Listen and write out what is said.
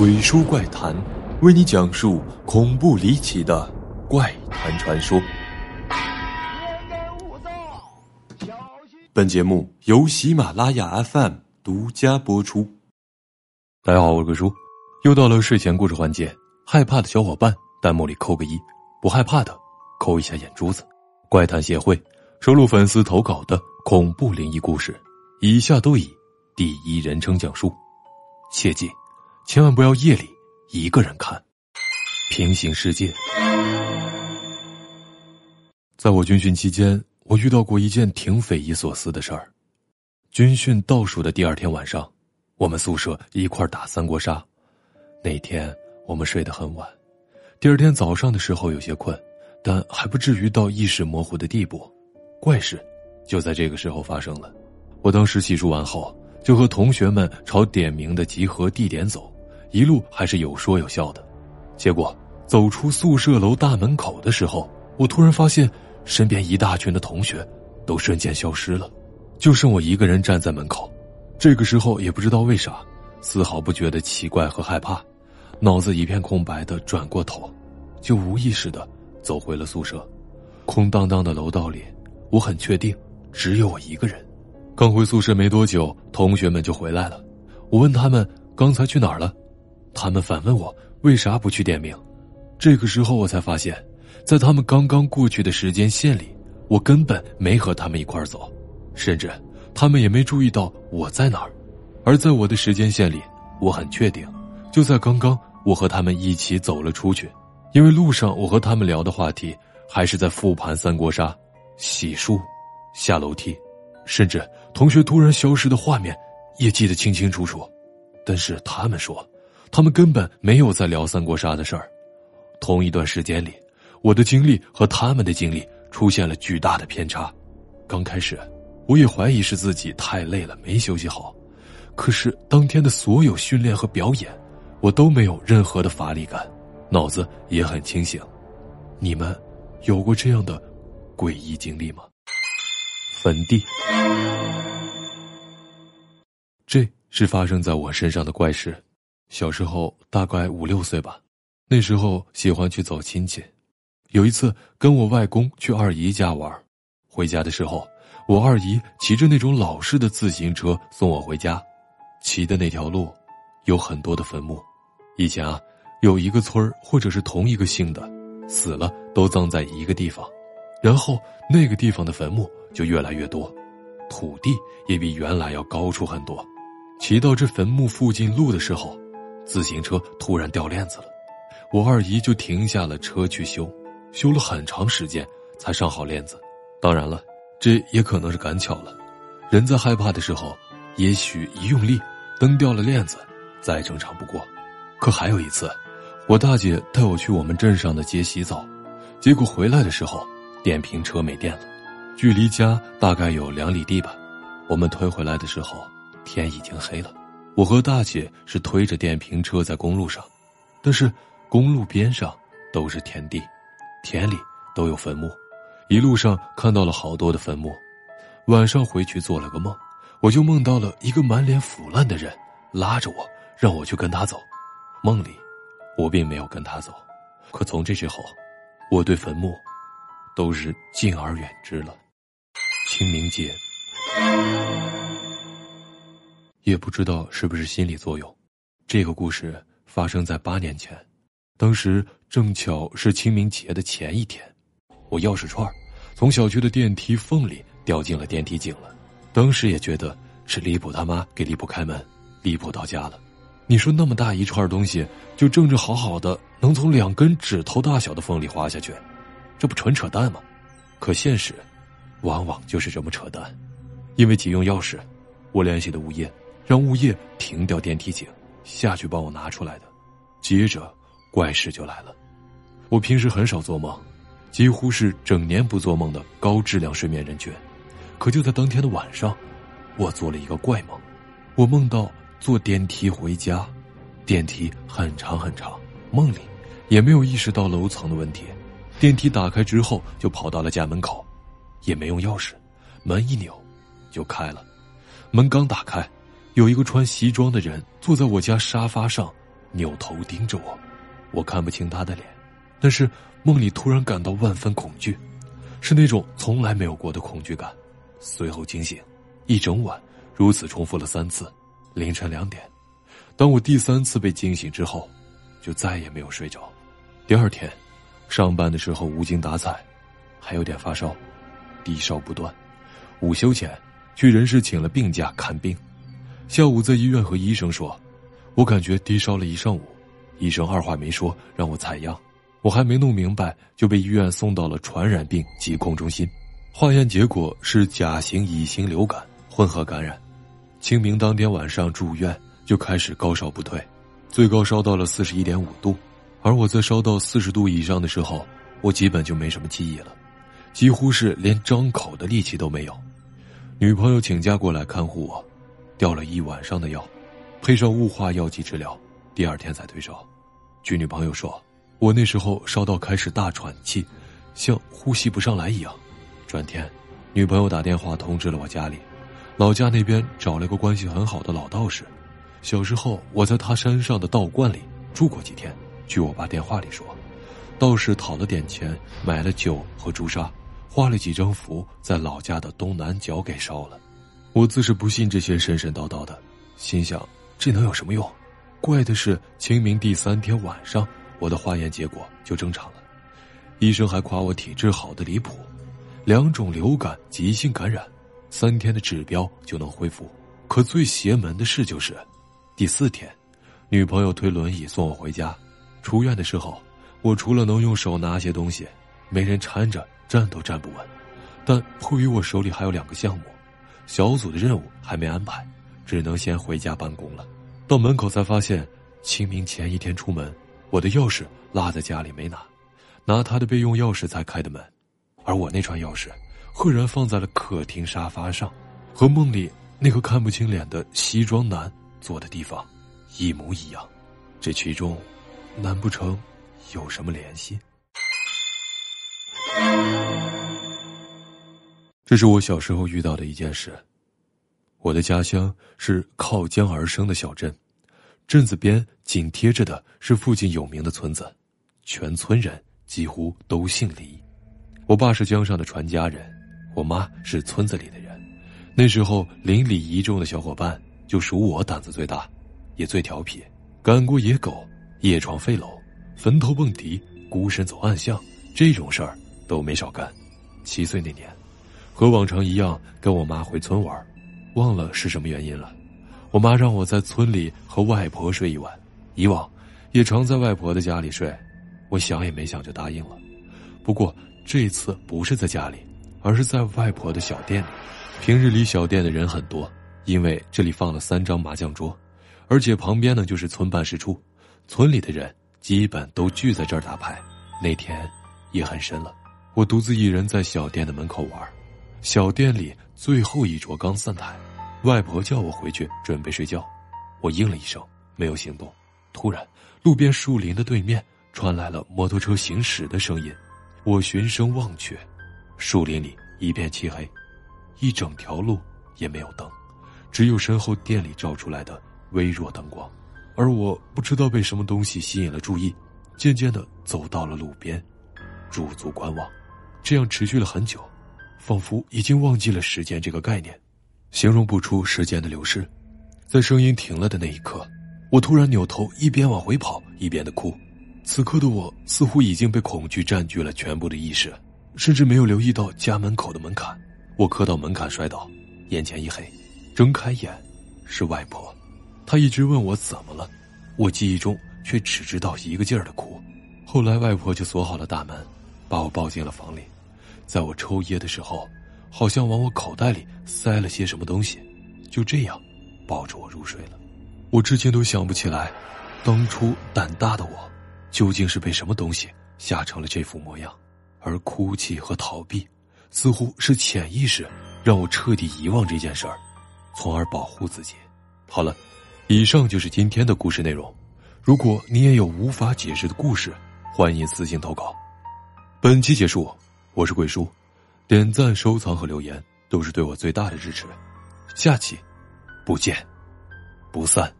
鬼叔怪谈，为你讲述恐怖离奇的怪谈传说。本节目由喜马拉雅 FM 独家播出。大家好，我是鬼叔，又到了睡前故事环节。害怕的小伙伴，弹幕里扣个一；不害怕的，扣一下眼珠子。怪谈协会收录粉丝投稿的恐怖灵异故事，以下都以第一人称讲述，切记。千万不要夜里一个人看。平行世界，在我军训期间，我遇到过一件挺匪夷所思的事儿。军训倒数的第二天晚上，我们宿舍一块打三国杀。那天我们睡得很晚，第二天早上的时候有些困，但还不至于到意识模糊的地步。怪事就在这个时候发生了。我当时洗漱完后，就和同学们朝点名的集合地点走。一路还是有说有笑的，结果走出宿舍楼大门口的时候，我突然发现身边一大群的同学都瞬间消失了，就剩我一个人站在门口。这个时候也不知道为啥，丝毫不觉得奇怪和害怕，脑子一片空白的转过头，就无意识的走回了宿舍。空荡荡的楼道里，我很确定只有我一个人。刚回宿舍没多久，同学们就回来了。我问他们刚才去哪儿了。他们反问我为啥不去点名，这个时候我才发现，在他们刚刚过去的时间线里，我根本没和他们一块走，甚至他们也没注意到我在哪儿。而在我的时间线里，我很确定，就在刚刚，我和他们一起走了出去。因为路上我和他们聊的话题还是在复盘三国杀、洗漱、下楼梯，甚至同学突然消失的画面也记得清清楚楚。但是他们说。他们根本没有在聊三国杀的事儿。同一段时间里，我的经历和他们的经历出现了巨大的偏差。刚开始，我也怀疑是自己太累了没休息好。可是当天的所有训练和表演，我都没有任何的乏力感，脑子也很清醒。你们有过这样的诡异经历吗？坟地，这是发生在我身上的怪事。小时候大概五六岁吧，那时候喜欢去走亲戚。有一次跟我外公去二姨家玩，回家的时候，我二姨骑着那种老式的自行车送我回家。骑的那条路有很多的坟墓，以前啊，有一个村或者是同一个姓的，死了都葬在一个地方，然后那个地方的坟墓就越来越多，土地也比原来要高出很多。骑到这坟墓附近路的时候。自行车突然掉链子了，我二姨就停下了车去修，修了很长时间才上好链子。当然了，这也可能是赶巧了。人在害怕的时候，也许一用力蹬掉了链子，再正常不过。可还有一次，我大姐带我去我们镇上的街洗澡，结果回来的时候电瓶车没电了，距离家大概有两里地吧。我们推回来的时候，天已经黑了。我和大姐是推着电瓶车在公路上，但是公路边上都是田地，田里都有坟墓，一路上看到了好多的坟墓。晚上回去做了个梦，我就梦到了一个满脸腐烂的人拉着我，让我去跟他走。梦里我并没有跟他走，可从这之后，我对坟墓都是敬而远之了。清明节。也不知道是不是心理作用，这个故事发生在八年前，当时正巧是清明节的前一天，我钥匙串从小区的电梯缝里掉进了电梯井了。当时也觉得是李普他妈给李普开门，李普到家了。你说那么大一串东西就正正好好的能从两根指头大小的缝里滑下去，这不纯扯淡吗？可现实，往往就是这么扯淡。因为急用钥匙，我联系的物业。让物业停掉电梯井，下去帮我拿出来的。接着，怪事就来了。我平时很少做梦，几乎是整年不做梦的高质量睡眠人群。可就在当天的晚上，我做了一个怪梦。我梦到坐电梯回家，电梯很长很长。梦里也没有意识到楼层的问题。电梯打开之后，就跑到了家门口，也没用钥匙，门一扭，就开了。门刚打开。有一个穿西装的人坐在我家沙发上，扭头盯着我，我看不清他的脸，但是梦里突然感到万分恐惧，是那种从来没有过的恐惧感。随后惊醒，一整晚如此重复了三次。凌晨两点，当我第三次被惊醒之后，就再也没有睡着。第二天，上班的时候无精打采，还有点发烧，低烧不断。午休前，去人事请了病假看病。下午在医院和医生说，我感觉低烧了一上午。医生二话没说让我采样，我还没弄明白就被医院送到了传染病疾控中心。化验结果是甲型乙型流感混合感染。清明当天晚上住院就开始高烧不退，最高烧到了四十一点五度。而我在烧到四十度以上的时候，我基本就没什么记忆了，几乎是连张口的力气都没有。女朋友请假过来看护我，吊了一晚上的药，配上雾化药剂治疗，第二天才退烧。据女朋友说，我那时候烧到开始大喘气，像呼吸不上来一样。转天，女朋友打电话通知了我家里，老家那边找了个关系很好的老道士。小时候我在他山上的道观里住过几天。据我爸电话里说，道士讨了点钱，买了酒和朱砂，画了几张符，在老家的东南角给烧了。我自是不信这些神神叨叨的，心想这能有什么用？怪的是清明第三天晚上，我的化验结果就正常了，医生还夸我体质好的离谱。两种流感急性感染，三天的指标就能恢复。可最邪门的事就是，第四天，女朋友推轮椅送我回家。出院的时候，我除了能用手拿些东西，没人搀着，站都站不稳。但迫于我手里还有两个项目，小组的任务还没安排，只能先回家办公了。到门口才发现，清明前一天出门，我的钥匙落在家里没拿，拿他的备用钥匙才开的门。而我那串钥匙，赫然放在了客厅沙发上，和梦里那个看不清脸的西装男坐的地方一模一样。这其中，难不成有什么联系？这是我小时候遇到的一件事。我的家乡是靠江而生的小镇，镇子边紧贴着的是附近有名的村子，全村人几乎都姓李。我爸是江上的传家人，我妈是村子里的人。那时候邻里一众的小伙伴，就属我胆子最大，也最调皮，赶过野狗、夜闯废楼、坟头蹦迪、孤身走暗巷，这种事儿都没少干。七岁那年，和往常一样跟我妈回村玩，忘了是什么原因了。我妈让我在村里和外婆睡一晚，以往也常在外婆的家里睡，我想也没想就答应了。不过。这次不是在家里，而是在外婆的小店里。平日里小店的人很多，因为这里放了三张麻将桌，而且旁边呢就是村办事处，村里的人基本都聚在这儿打牌。那天夜很深了，我独自一人在小店的门口玩。小店里最后一桌刚散台，外婆叫我回去准备睡觉，我应了一声，没有行动。突然，路边树林的对面传来了摩托车行驶的声音。我循声望去，树林里一片漆黑，一整条路也没有灯，只有身后店里照出来的微弱灯光。而我不知道被什么东西吸引了注意，渐渐的走到了路边，驻足观望。这样持续了很久，仿佛已经忘记了时间这个概念，形容不出时间的流逝。在声音停了的那一刻，我突然扭头，一边往回跑，一边的哭。此刻的我似乎已经被恐惧占据了全部的意识，甚至没有留意到家门口的门槛。我磕到门槛摔倒，眼前一黑，睁开眼，是外婆。他一直问我怎么了，我记忆中却只知道一个劲儿的哭。后来外婆就锁好了大门，把我抱进了房里，在我抽噎的时候，好像往我口袋里塞了些什么东西，就这样抱着我入睡了。我至今都想不起来，当初胆大的我。究竟是被什么东西吓成了这副模样？而哭泣和逃避，似乎是潜意识让我彻底遗忘这件事儿，从而保护自己。好了，以上就是今天的故事内容。如果你也有无法解释的故事，欢迎私信投稿。本期结束，我是贵叔，点赞、收藏和留言都是对我最大的支持。下期不见不散。